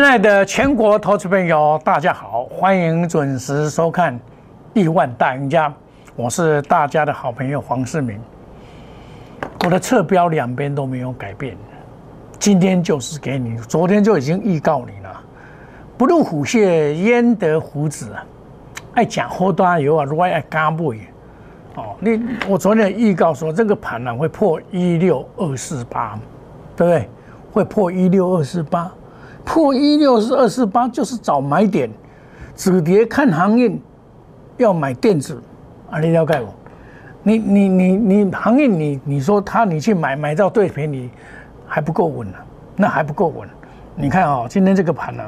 亲爱的全国投资朋友，大家好，欢迎准时收看《亿万大赢家》，我是大家的好朋友黄世明。我的侧标两边都没有改变，今天就是给你，昨天就已经预告你了。不入虎穴，焉得虎子啊！爱讲好多油啊，如果爱加倍哦。你我昨天预告说，这个盘呢会破一六二四八，对不对？会破一六二四八。破一六四二四八，就是找买点，止跌看行业，要买电子，啊，你了解不？你你你你行业你你说他你去买买到最便宜，还不够稳呢，那还不够稳。你看啊，今天这个盘呢，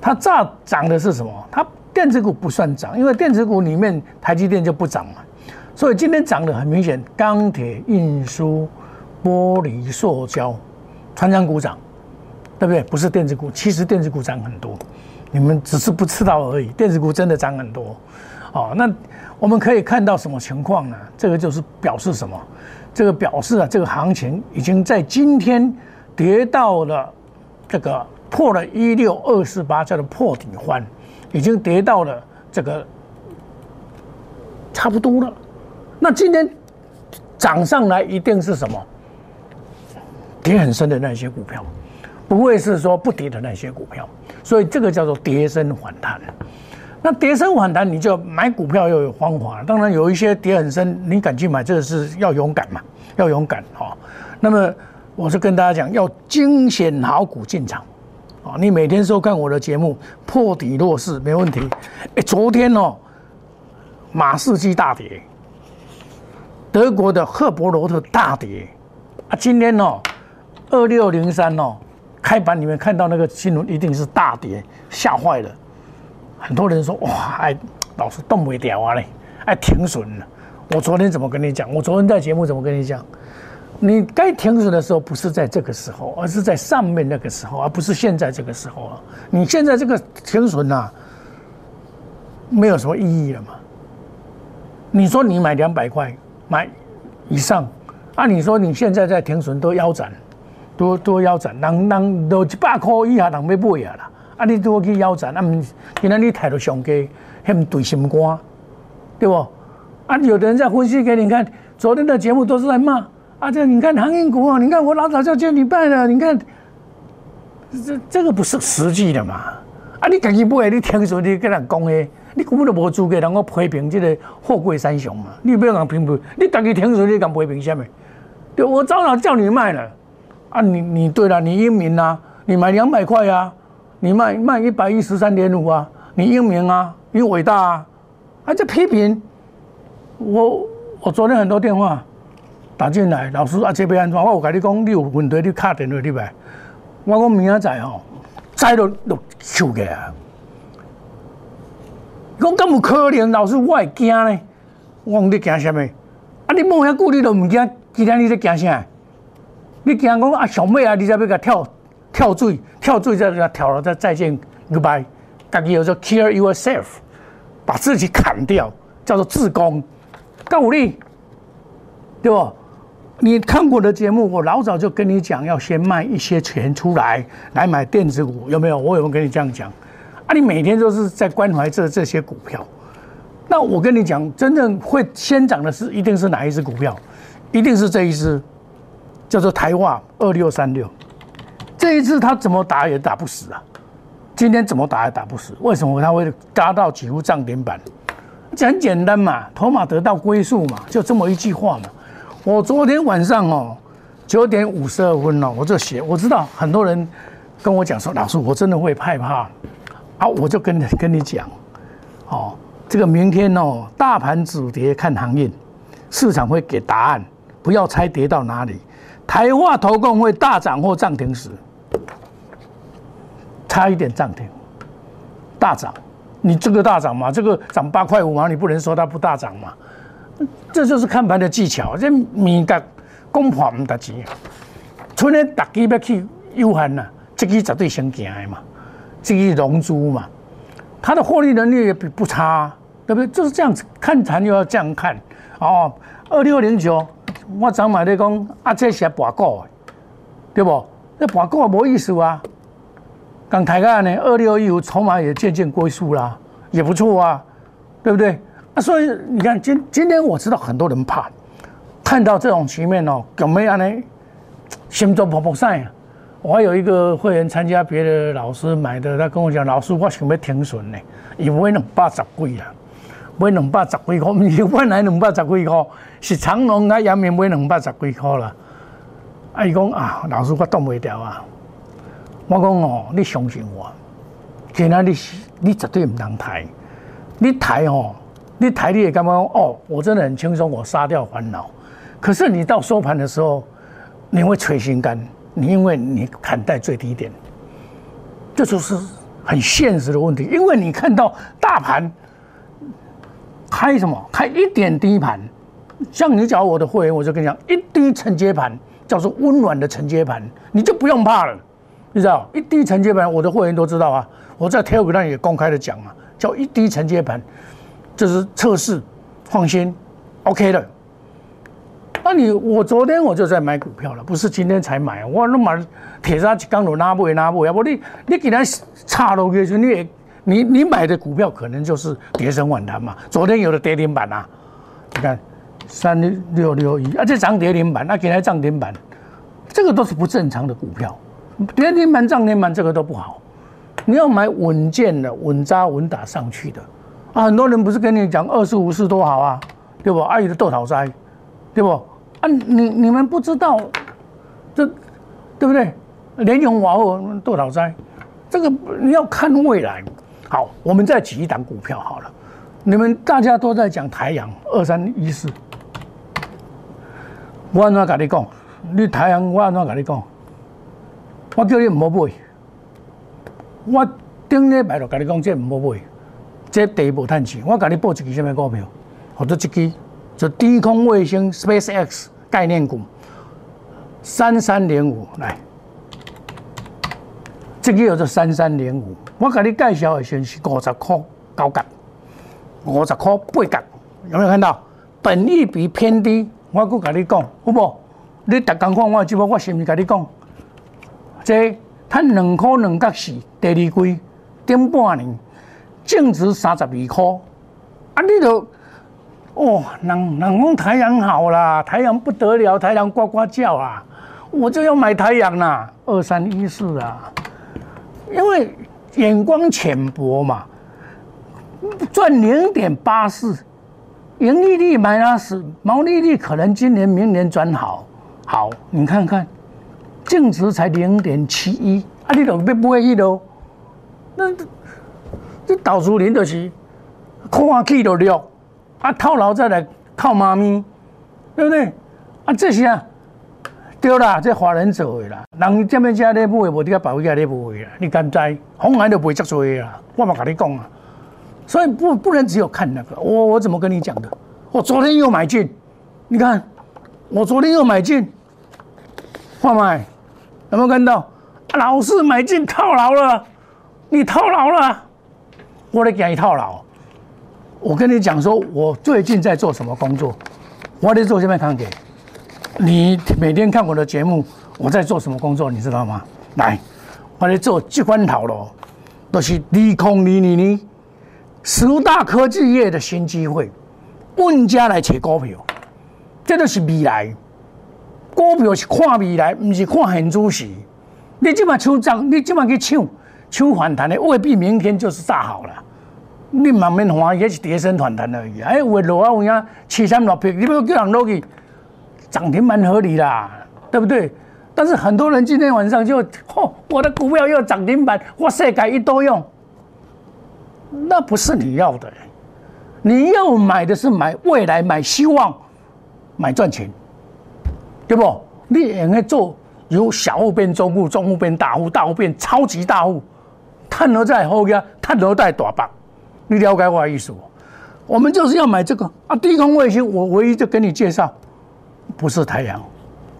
它炸涨的是什么？它电子股不算涨，因为电子股里面台积电就不涨嘛，所以今天涨的很明显，钢铁、运输、玻璃、塑胶、船长股涨。对不对？不是电子股，其实电子股涨很多，你们只是不知道而已。电子股真的涨很多，哦，那我们可以看到什么情况呢？这个就是表示什么？这个表示啊，这个行情已经在今天跌到了这个破了一六二四八，叫做破底换，已经跌到了这个差不多了。那今天涨上来一定是什么？跌很深的那些股票。不会是说不跌的那些股票，所以这个叫做跌升反弹。那跌升反弹，你就买股票要有方法。当然有一些跌很深，你敢去买，这个是要勇敢嘛，要勇敢哈。那么我是跟大家讲，要精选好股进场啊。你每天收看我的节目，破底弱势没问题。哎，昨天哦，马士基大跌，德国的赫伯罗特大跌啊。今天哦，二六零三哦。开盘里面看到那个新闻，一定是大跌，吓坏了。很多人说：“哇，哎，老是动不了啊嘞，哎，停损了。”我昨天怎么跟你讲？我昨天在节目怎么跟你讲？你该停损的时候不是在这个时候，而是在上面那个时候，而不是现在这个时候啊！你现在这个停损呐，没有什么意义了嘛？你说你买两百块买以上，按你说你现在在停损都腰斩。多多腰斩，人人都一百块以下人要买啊啦！啊，你多去腰斩，啊，唔，今仔你抬到上低，很对心肝，对不？啊，有的人在分析给你看，昨天的节目都是在骂，啊，这你看航运股啊，你看我老早就叫你拜了，你看，这这个不是实际的嘛？啊，你自己买，你听说你跟人讲的，你根本就无资格让我批评这个货柜三雄嘛？你不要讲评评，你自己听说你敢批评什么？对，我早早叫你卖了。啊，你你对了，你英明啊，你买两百块啊，你卖卖一百一十三点五啊，你英明啊，你伟大啊，啊，这批评我？我昨天很多电话打进来，老师啊，这边安怎？我有跟你讲，你有问题你卡电话你呗。我讲明仔载吼，载都都收起啊。讲咁有可能，老师我会惊呢。我讲你惊什么？啊，你摸遐久你都唔惊，今天你在惊啥？你惊讲啊，小妹啊，你再要甲跳跳水，跳水再甲跳了再再见 goodbye，家己叫做 kill yourself，把自己砍掉，叫做自宫，够力，对不？你看我的节目，我老早就跟你讲，要先卖一些钱出来，来买电子股，有没有？我有没有跟你这样讲？啊，你每天都是在关怀这这些股票，那我跟你讲，真正会先涨的是，一定是哪一只股票？一定是这一只。叫做台化二六三六，这一次他怎么打也打不死啊！今天怎么打也打不死，为什么他会嘎到几乎涨停板？很简单嘛，筹码得到归宿嘛，就这么一句话嘛。我昨天晚上哦，九点五十二分哦，我就写，我知道很多人跟我讲说，老师我真的会害怕啊，我就跟你跟你讲，哦，这个明天哦，大盘止跌看行业，市场会给答案，不要猜跌到哪里。台化投控会大涨或涨停时，差一点涨停，大涨，你这个大涨嘛？这个涨八块五毛，你不能说它不大涨嘛？这就是看盘的技巧。这米格攻破唔得钱，春天大基要去有限呐，这个绝对先行的嘛，这个龙珠嘛，它的获利能力也比不差，对不对？就是这样子看盘又要这样看哦，二六零九。我昨买你讲啊，这是博股，对不？那博股无意思啊！港台干呢，二六一五筹码也渐渐归宿啦，也不错啊，对不对？啊，所以你看今今天我知道很多人怕，看到这种局面哦，怎么样呢？心中砰砰散啊！我还有一个会员参加别的老师买的，他跟我讲：“老师，我想要停损呢，伊买两八十贵啊，买两百十几块，唔是本来两百十几块，是长隆啊，阳明买两百十几块啦。”啊，伊讲啊，老师我挡袂掉啊！我讲哦，你相信我，今仔你你绝对唔能抬，你抬哦，你抬你也感觉哦，我真的很轻松，我杀掉烦恼。可是你到收盘的时候，你会捶心肝，你因为你砍在最低点，这就是很现实的问题。因为你看到大盘开什么，开一点低盘，像你找我的会员，我就跟你讲，一低承接盘叫做温暖的承接盘，你就不用怕了。你知道，一低承接盘，我的会员都知道啊，我在 Telegram 也公开的讲嘛，叫一低承接盘，这是测试，放心，OK 的。那你我昨天我就在买股票了，不是今天才买。我那么铁砂钢路哪不哪不，要不你你给他差落去，你也你你买的股票可能就是跌升反弹嘛。昨天有的跌停板啊，你看三六六一，而且涨跌停板，那给它涨停板，这个都是不正常的股票。跌停板涨停板这个都不好，你要买稳健的、稳扎稳打上去的啊。很多人不是跟你讲二十五四多好啊，对不？阿姨的豆桃灾。对不？啊，你你们不知道，这对不对？连用瓦后多少灾？这个你要看未来。好，我们再举一档股票好了。你们大家都在讲太阳二三一四，我安怎跟你讲？你太阳我安怎跟你讲？我叫你唔好买。我顶礼拜就跟你讲，这唔好买，这第一步赚钱。我跟你报一支什么股票？或者一支？就低空卫星 SpaceX 概念股，三三零五来，这个叫做三三零五。我给你介绍的先是五十块高价，五十块八角，有没有看到？本益比偏低，我搁跟你讲，好不？你逐工看我直播，我是毋是跟你讲？这赚两块两角四，第二季顶半年净值三十二块，啊，你都。哦，人人讲太阳好啦，太阳不得了，太阳呱呱叫啊，我就要买太阳啦，二三一四啊，因为眼光浅薄嘛，赚零点八四，盈利率买那十毛利率可能今年明年转好，好，你看看净值才零点七一，啊，你都别不会去喽，那这导出林就是看起都了。啊，套牢再来靠妈咪，对不对？啊，这些啊，对啦，这华人做的啦。人这边家咧买，无滴个保家咧买啦。你敢知？红海都不会这做啊。我嘛跟你讲啊，所以不不能只有看那个。我我怎么跟你讲的？我昨天又买进，你看，我昨天又买进，换买有没有看到？老是买进套牢了，你套牢了，我来给你套牢。我跟你讲，说我最近在做什么工作？我在做这边看给你每天看我的节目，我在做什么工作？你知道吗？来，我在做机关头咯，都是利空利利利，十大科技业的新机会，问家来找股票，这都是未来。股票是看未来，不是看很主时。你今晚抽涨，你今晚去抢抢反弹的，未必明天就是炸好了。你慢慢欢也是跌升反弹而已。哎，有落啊有影七三六皮，你不要叫人落去涨停蛮合理啦，对不对？但是很多人今天晚上就，嚯，我的股票又涨停板，哇塞，改一多用，那不是你要的。你要买的是买未来，买希望，买赚钱，对不？你应该做由小户变中户，中户变大户，大户变超级大户，探而在后边，探而在大把。你了解我的意思不？我们就是要买这个啊！低空卫星，我唯一就跟你介绍，不是太阳，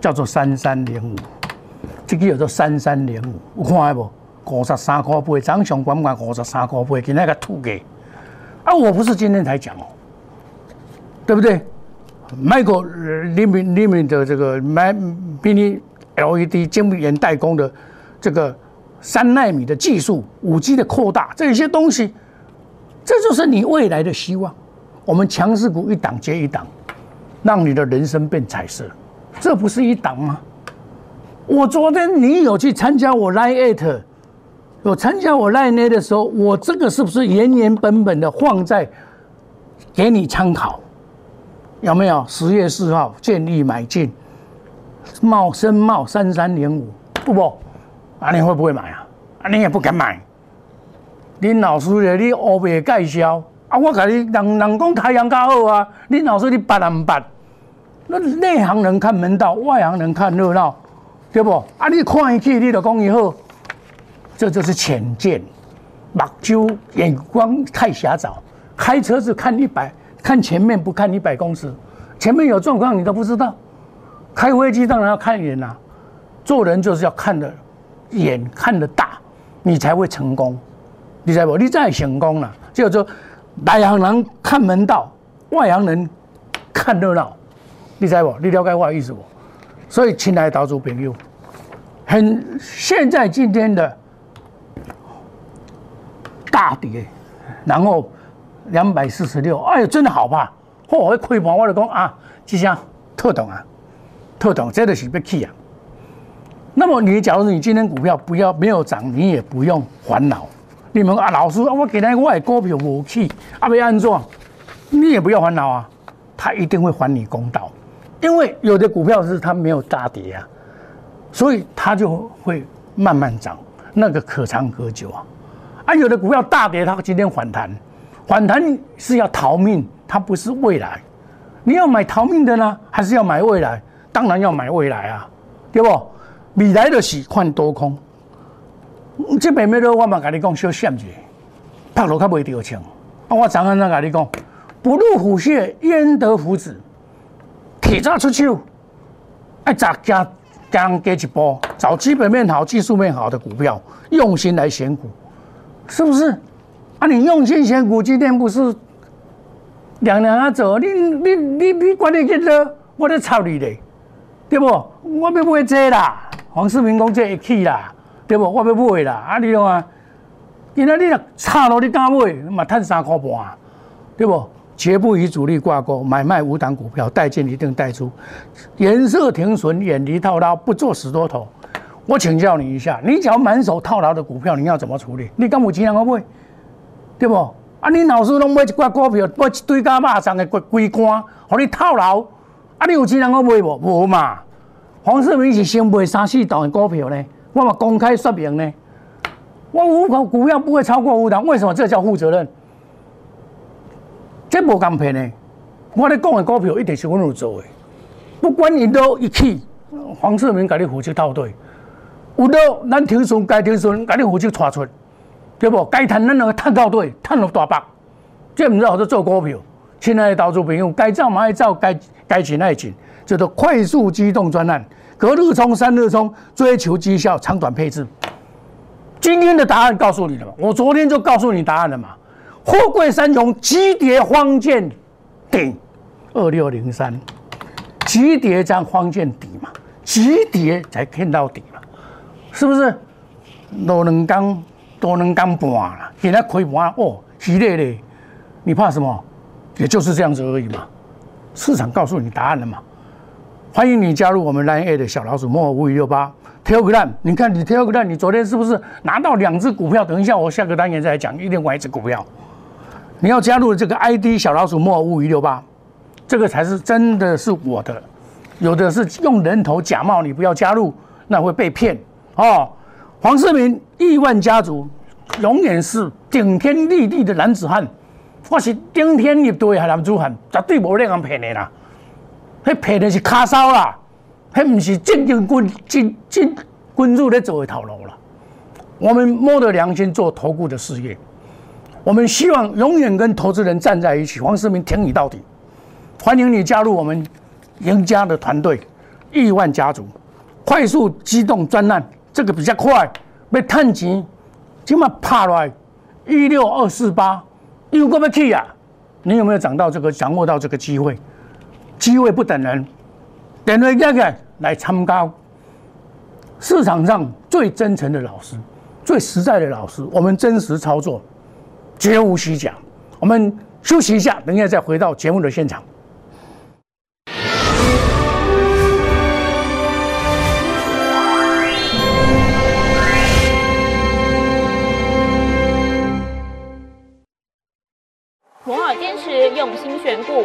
叫做三三零五，这个叫做三三零五，有看下不？五十三块八，涨上管管五十三块八，给那个吐给啊！我不是今天才讲哦，对不对？Michael 里面里面的这个买 Mini LED 晶圆代工的这个三纳米的技术、五 G 的扩大这些东西，这就是你未来的希望。我们强势股一档接一档，让你的人生变彩色，这不是一档吗？我昨天你有去参加我 live it 有参加我 Line 的时候，我这个是不是原原本本的放在给你参考？有没有？十月四号建议买进，茂深茂三三零五，不不，啊你会不会买啊？啊你也不敢买。林老师的你乌白介绍。啊！我跟你人人讲太阳较好啊，林老师你捌啊唔捌？那内行人看门道，外行人看热闹，对不？啊！你看一去，你就讲以后，这就是浅见，目睭眼光太狭窄。开车子看一百，看前面不看一百公尺，前面有状况你都不知道。开飞机当然要看远呐，做人就是要看的眼看得大，你才会成功。你知不？你再成功了，就说。内行人看门道，外行人看热闹，你知不？你了解我的意思不？所以，亲爱的岛主朋友，很现在今天的大跌，然后两百四十六，哎呦，真的好怕！嚯，一开盘我就讲啊，这下特懂啊，特懂，真的是要起啊。那么，你假如你今天股票不要没有涨，你也不用烦恼。你们啊，老师，我今天我的股票无去，啊，要安怎？你也不要烦恼啊，他一定会还你公道，因为有的股票是它没有大跌啊，所以它就会慢慢涨，那个可长可久啊。啊，有的股票大跌，它今天反弹，反弹是要逃命，它不是未来。你要买逃命的呢，还是要买未来？当然要买未来啊，对不？未来的是看多空。这边咩咯？我嘛跟你讲小险者，拍落较袂着枪。啊，我昨昏才甲你讲，不入虎穴，焉得虎子？铁渣出手，爱加加加加一波，找基本面好、技术面好的股票，用心来选股，是不是？啊，你用心选股，今天不是两两啊走？你你你你管你去了，我咧操你咧，对不？我要买这啦，黄世明讲这会起啦。对不？我要买啦！啊，你讲啊，今仔你若差了，你敢买？嘛，赚三块半，对不？绝不与主力挂钩，买卖五档股票，带进一定带出，颜色停损，远离套牢，不做死多头。我请教你一下，你只要满手套牢的股票，你要怎么处理？你敢有钱通买？对不？啊，你老师拢买一挂股票，买一堆加马上的龟龟肝，互你套牢。啊，你有钱通买无？无嘛。黄世明是先买三四档的股票呢？我嘛公开说明呢，我五股股票不会超过五档，为什么？这叫负责任。这无敢骗呢。我咧讲的股票一定是我有做的，不管你都一起，黄世明给你负责套对，有到咱停损该停损，给你负责拖出，对不？该赚咱两个赚到对，赚落大把。这毋是好多做股票，亲爱的投资朋友，该照嘛爱照，该该进爱进，叫做快速机动专案。隔日冲，三日冲，追求绩效，长短配置。今天的答案告诉你了吗？我昨天就告诉你答案了嘛。货柜三雄急跌荒见顶，二六零三，急跌将荒见底嘛？急跌才看到底嘛？是不是？都能刚，都能刚半了，现在亏盘哦，激烈的，你怕什么？也就是这样子而已嘛。市场告诉你答案了嘛？欢迎你加入我们 Line A 的小老鼠莫五五六八 Telegram。你看你 Telegram，你昨天是不是拿到两只股票？等一下我下个单元再来讲，一定买一只股票。你要加入这个 ID 小老鼠莫五五六八，这个才是真的是我的。有的是用人头假冒，你不要加入，那会被骗哦。黄世明亿万家族永远是顶天立地的男子汉，我是顶天立地的男子汉，绝对无人骗你啦。迄骗的是卡烧啦，迄不是正经军军军军入咧做的套路了。我们摸着良心做投顾的事业，我们希望永远跟投资人站在一起。黄世明挺你到底，欢迎你加入我们赢家的团队，亿万家族，快速机动专案，这个比较快，要探钱，今嘛拍来一六二四八，又过要去啊？你有没有掌到这个掌握到这个机会？机会不等人，等一个个来参加市场上最真诚的老师，最实在的老师，我们真实操作，绝无虚假。我们休息一下，等一下再回到节目的现场。摩尔坚持用心选股，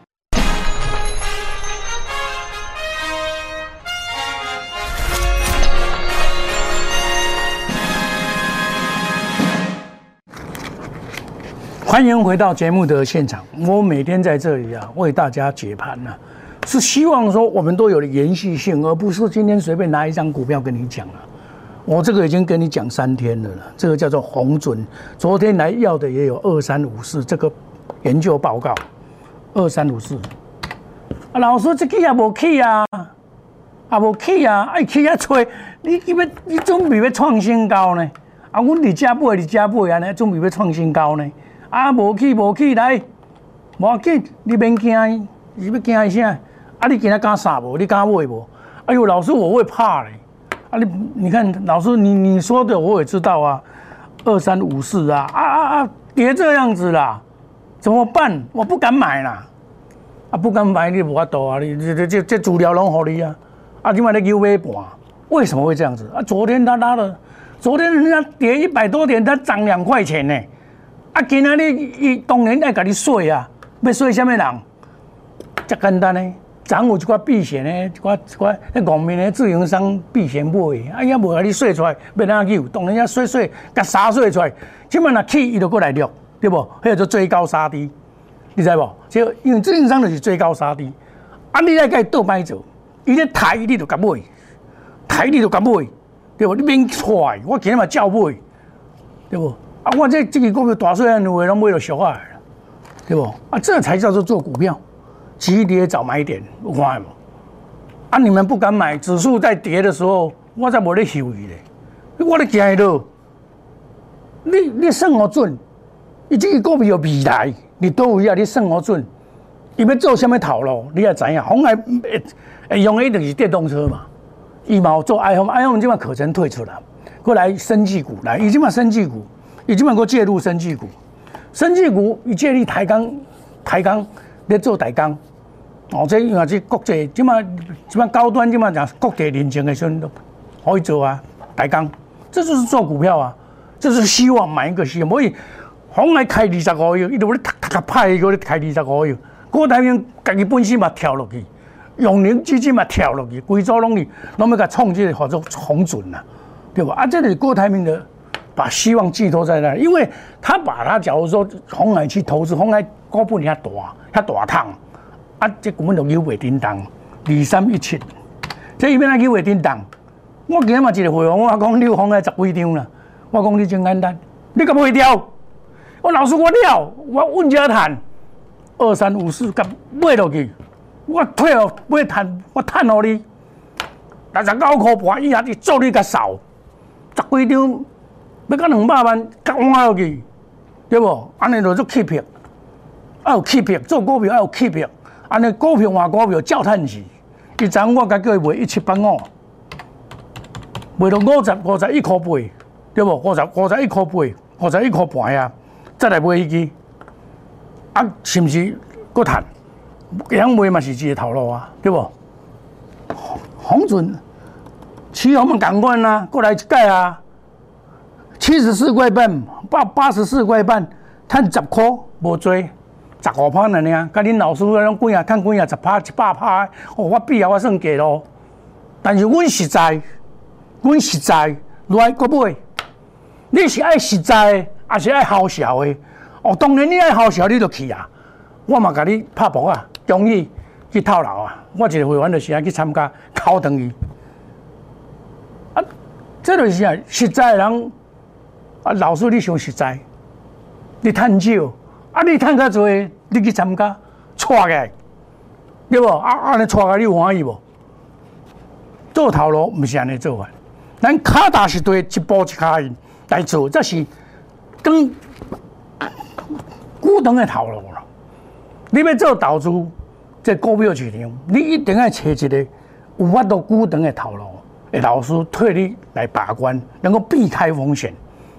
欢迎回到节目的现场。我每天在这里啊，为大家解盘呢、是希望说我们都有了延续性，而不是今天随便拿一张股票跟你讲了。我这个已经跟你讲三天了了，这个叫做红准。昨天来要的也有二三五四这个研究报告，二三五四。啊，老师这个也无去啊，啊无去啊，爱去啊吹，你你要你准备要创新高呢？啊，阮伫遮买，伫遮买安尼，准备要创新高呢？啊，无去无去来，无要紧，你免惊，你要惊啥？啊，你今仔敢杀无？你敢买无？哎呦，老师我会怕嘞！啊，你你看，老师你你说的我也知道啊，二三五四啊，啊啊啊，跌这样子啦，怎么办？我不敢买啦，啊，不敢买你无法度啊，你这这这这资料拢互你啊，啊，今晚咧 U V 盘，为什么会这样子？啊，昨天他拉了，昨天人家跌一百多点，他涨两块钱呢。啊，今仔日伊当然爱甲你说啊，要说什么人？遮简单呢，涨有一寡避险呢，一寡一寡迄外面的自营商避险买诶，啊，也无甲你说出来，要哪救？当然要说说，甲沙说出来，即满若起伊就过来掠，对无？迄个做追高杀低，你知无？就因为自营商就是追高杀低，啊，你来甲伊倒摆做，伊咧抬你就甲买，抬你就甲买，对无？你免踹，我今日嘛照买，对无？啊，我这这个股票大细汉有诶拢买了俗啊，对不？啊，这才叫做做股票，急跌早买点，有看无？啊，你们不敢买，指数在跌的时候，我才无咧犹豫咧，我咧惊伊落。你你算我准，伊这个股票有未来，你都有啊，你算我准。伊要做什么头路，你也知影。红海会会用的一定是电动车嘛，伊嘛有做 iPhone，iPhone 即马课程退出了，过来生技股来，伊即马生技股。伊即满个介入生技股，生技股伊建立台钢，台钢咧做台钢，哦，这因为是国际，即满即满高端，即满讲国际认证的时候可以做啊，台钢，这就是做股票啊，这是希望买一个希望，所以红海开二十五亿，伊就咧突突突派个咧开二十五亿，郭台铭家己本身嘛跳落去，永宁基金嘛跳落去，规组拢哩，拢要甲创这个叫做红准呐，对吧？啊，这里郭台铭的。把希望寄托在那，因为他把他假如说红海去投资，红海股本遐大，遐大趟，啊，这根本就有袂叮当，二三一七，这伊边啊有袂叮当。我今日嘛一个会员，我讲你有红海十几张啦，我讲你真简单，你敢买掉？我老师我了，我稳家赚，二三五四甲买落去，我退哦买赚，我赚互你，六十九块半以下是做你个少，十几张。要到两百万，甲换落去，对无？安尼就做欺骗，啊有欺骗，做股票啊有欺骗，安尼股票换股票照趁钱。伊昨我甲叫伊卖一七八五，卖到五十五十一块八，对无？五十五十一块八，五十一块半啊，再来买一支，啊是毋是搁趁？这样卖嘛是一个头路啊，对无？红准，起我们共款啊，过来一届啊。七十四块半，八八十四块半，赚十块无多，十五趴了呢。甲恁老师那种几啊，看几啊，十趴一百趴，哦，我比啊，我算价咯。但是阮实在，阮实在来个买。你是爱实在，还是爱好笑的？哦，当然你爱好笑，你就去啊。我嘛甲你拍博啊，容易去套牢啊。我一个会员就是爱去参加考等于啊，这就是啊实在人啊。老师你想实在，你趁少啊，你趁较侪，你去参加错个，对不？啊，安尼错个你有欢喜无？做头路毋是安尼做法，咱卡踏实地一步一卡印来做，这是跟股长的头路了。你要做投资，在股票市场，你一定要找一个有法度股长的头路，的老师替你来把关，能够避开风险，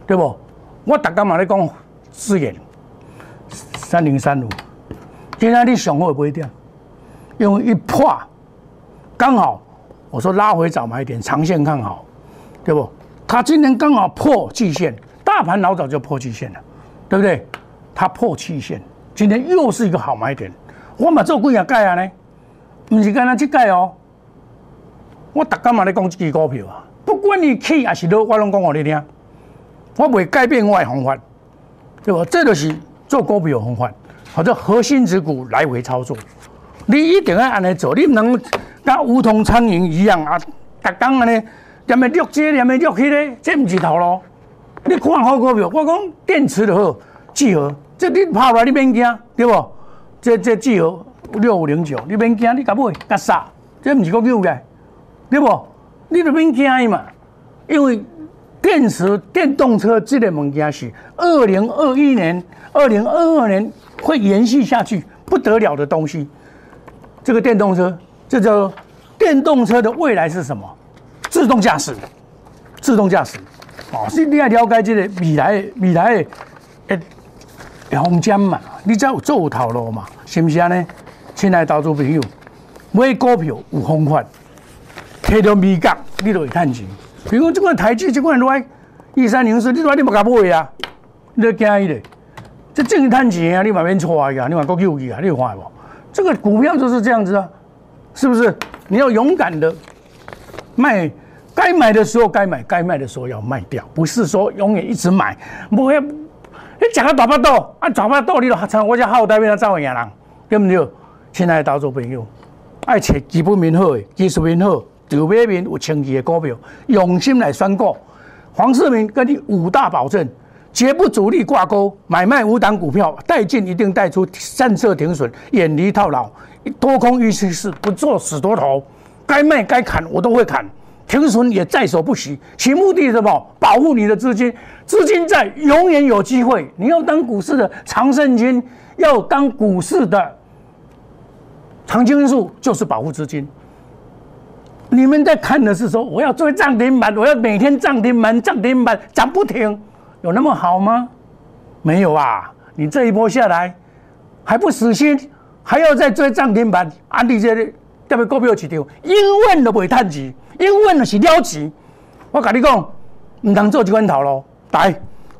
对不？我逐家嘛咧讲资源三零三五，今仔你上好不一定，因为一破刚好。我说拉回早买点，长线看好，对不？它今天刚好破季线，大盘老早就破季线了，对不对？它破季线，今天又是一个好买点。我嘛做几下盖啊呢？不是干那去盖哦。我大家嘛咧讲这支股票啊？不管你起还是落，我拢讲给你听。我未改变我的方法，对不？这就是做股票方法，或者核心持股来回操作。你一定要安尼做，你唔能。甲梧桐苍蝇一样啊！逐工安尼，连咪掠这，连咪掠去咧，这毋是头路。你看好股票，我讲电池就好，聚合，这你拍来你免惊，对不？这这聚合六五零九，你免惊，你甲买甲杀，这毋是国有嘅，对不？你都免惊伊嘛，因为电池电动车这个物件是二零二一年、二零二二年会延续下去不得了的东西。这个电动车。这叫电动车的未来是什么？自动驾驶，自动驾驶，哦，是你要了解这个未来未来的空间嘛？你才有做有头路嘛？是不是啊？呢，亲爱投资朋友，买股票有方法，摕到美角，你就会赚钱。比如这款台积，这款来二三零四，你来你冇敢买啊？你都惊伊咧？这正赚钱啊！你慢慢错啊！你话国有意啊？你有看无？这个股票就是这样子啊。是不是？你要勇敢的卖，该买的时候该买，该卖的时候要卖掉，不是说永远一直买。不会，你讲个大把道，啊，大把道你都像我这好代表造样人，对不对？亲爱的投资朋友，爱找基本面好、技术面好、筹码面有清气的股票，用心来选股。黄世明跟你五大保证，绝不主力挂钩，买卖五档股票，带进一定带出，善策停损，远离套牢。多空预期是不做死多头，该卖该砍我都会砍，停损也在所不惜。其目的是什么？保护你的资金，资金在永远有机会。你要当股市的长胜军，要当股市的长青树，就是保护资金。你们在看的是说，我要追涨停板，我要每天涨停板，涨停板涨不停，有那么好吗？没有啊！你这一波下来还不死心。还要再追涨停板，安利这里特别股票市场，永远都不会赚钱，永远都是了钱。我跟你讲，唔通做这款头路，来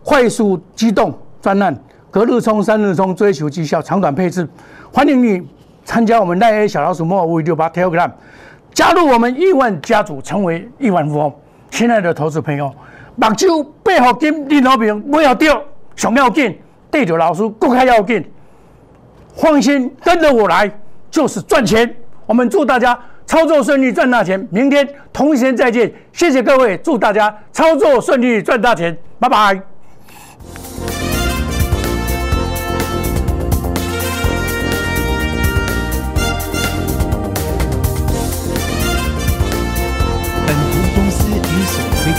快速机动专案，隔日冲、三日冲，追求绩效，长短配置。欢迎你参加我们奈 A 小老鼠莫五六八 Telegram，加入我们亿万家族，成为亿万富翁。亲爱的投资朋友，目睭背后金，任何病不要掉，上要紧，对着老师更加要紧。放心，跟着我来就是赚钱。我们祝大家操作顺利，赚大钱。明天同一时间再见，谢谢各位，祝大家操作顺利，赚大钱。拜拜。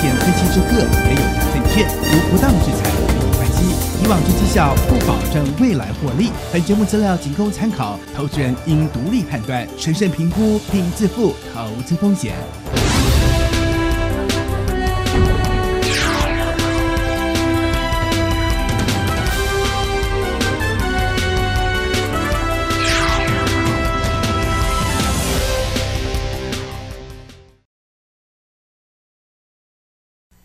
点分析之各也有缘分券无不当之财。以往之绩效不保证未来获利。本节目资料仅供参考，投资人应独立判断、审慎评估并自负投资风险。